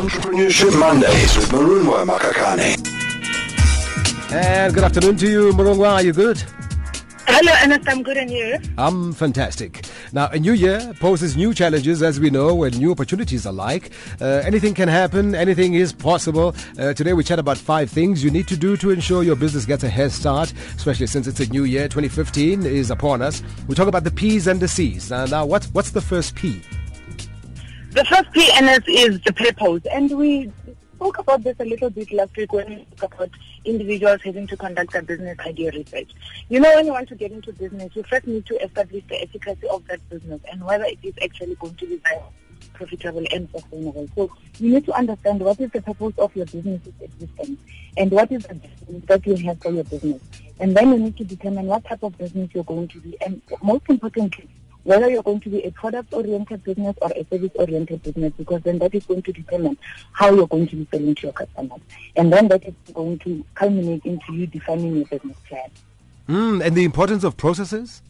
Entrepreneurship Mondays with Morongwa Makakane. And good afternoon to you, Morongwa. Are you good? Hello, Ernest. I'm good, and you? I'm fantastic. Now, a new year poses new challenges, as we know, and new opportunities alike. Uh, anything can happen, anything is possible. Uh, today, we chat about five things you need to do to ensure your business gets a head start, especially since it's a new year. 2015 is upon us. We talk about the P's and the C's. Uh, now, what's, what's the first P? The first P, Ernest, is the purpose. And we spoke about this a little bit last week when we spoke about individuals having to conduct a business idea research. You know, when you want to get into business, you first need to establish the efficacy of that business and whether it is actually going to be profitable and sustainable. So you need to understand what is the purpose of your business's existence and what is the business that you have for your business. And then you need to determine what type of business you're going to be and most importantly, whether you're going to be a product-oriented business or a service-oriented business, because then that is going to determine how you're going to be selling to your customers. And then that is going to culminate into you defining your business plan. Mm, and the importance of processes?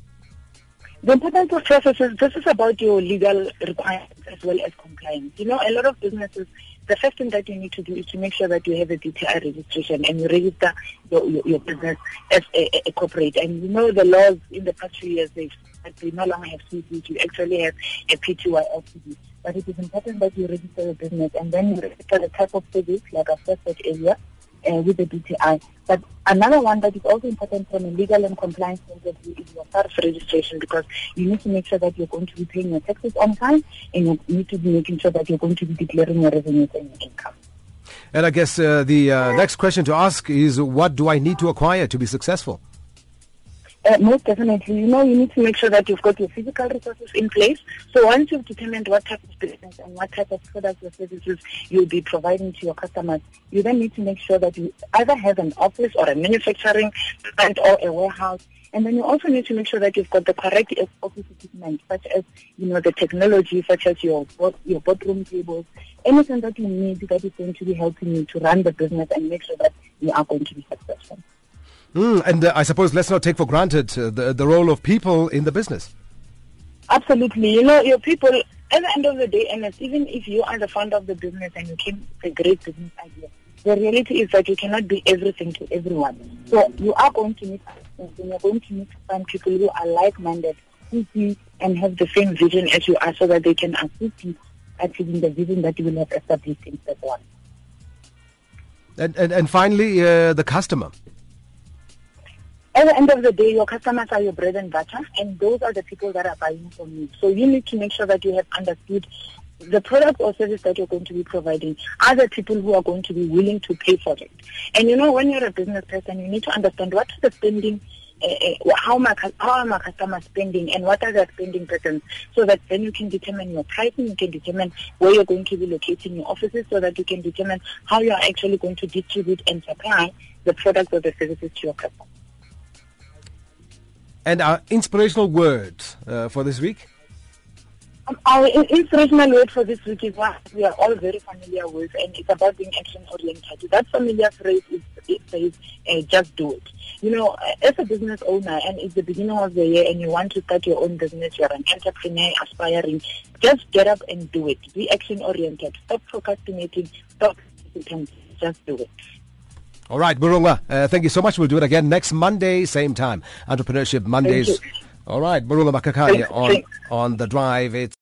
The importance of processes, this is about your legal requirements as well as compliance. You know, a lot of businesses, the first thing that you need to do is to make sure that you have a DTI registration and you register your, your, your business as a, a, corporate. And you know the laws in the past few years, they've no longer have CCs, you actually have a PTY LTD. But it is important that you register your business and then you register the type of service, like I said earlier, uh, with the DTI. But another one that is also important from a legal and compliance point of view is your SARS registration because you need to make sure that you're going to be paying your taxes on time and you need to be making sure that you're going to be declaring your revenues and your income. And I guess uh, the uh, next question to ask is what do I need to acquire to be successful? Uh, most definitely. You know, you need to make sure that you've got your physical resources in place. So once you've determined what type of business and what type of products or services you'll be providing to your customers, you then need to make sure that you either have an office or a manufacturing plant or a warehouse. And then you also need to make sure that you've got the correct office equipment, such as, you know, the technology, such as your your boardroom tables, anything that you need that is going to be helping you to run the business and make sure that you are going to be successful. Mm, and uh, I suppose let's not take for granted uh, the, the role of people in the business. Absolutely. You know, your people, at the end of the day, and even if you are the founder of the business and you came with a great business idea, the reality is that you cannot be everything to everyone. So you are going to need and you're going to need to find people who are like-minded, who see and have the same vision as you are so that they can assist you achieving the vision that you will have established in step one. And, and, and finally, uh, the customer at the end of the day, your customers are your bread and butter, and those are the people that are buying from you. So you need to make sure that you have understood the product or service that you're going to be providing are the people who are going to be willing to pay for it. And you know, when you're a business person, you need to understand what is the spending, uh, how, my, how are my customers spending, and what are their spending patterns, so that then you can determine your pricing, you can determine where you're going to be locating your offices, so that you can determine how you are actually going to distribute and supply the products or the services to your customers. And our inspirational word uh, for this week? Um, our inspirational word for this week is what we are all very familiar with, and it's about being action oriented. That familiar phrase is it says, uh, just do it. You know, uh, as a business owner, and it's the beginning of the year, and you want to start your own business, you're an entrepreneur aspiring, just get up and do it. Be action oriented. Stop procrastinating. Stop just do it. All right, Morongwa, uh, thank you so much. We'll do it again next Monday, same time. Entrepreneurship Mondays. All right, Morongwa Makakane on, on the drive. It's